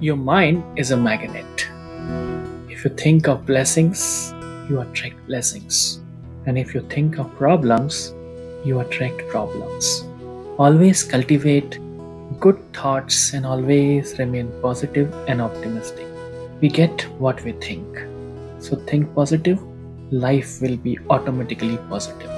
Your mind is a magnet. If you think of blessings, you attract blessings. And if you think of problems, you attract problems. Always cultivate good thoughts and always remain positive and optimistic. We get what we think. So think positive, life will be automatically positive.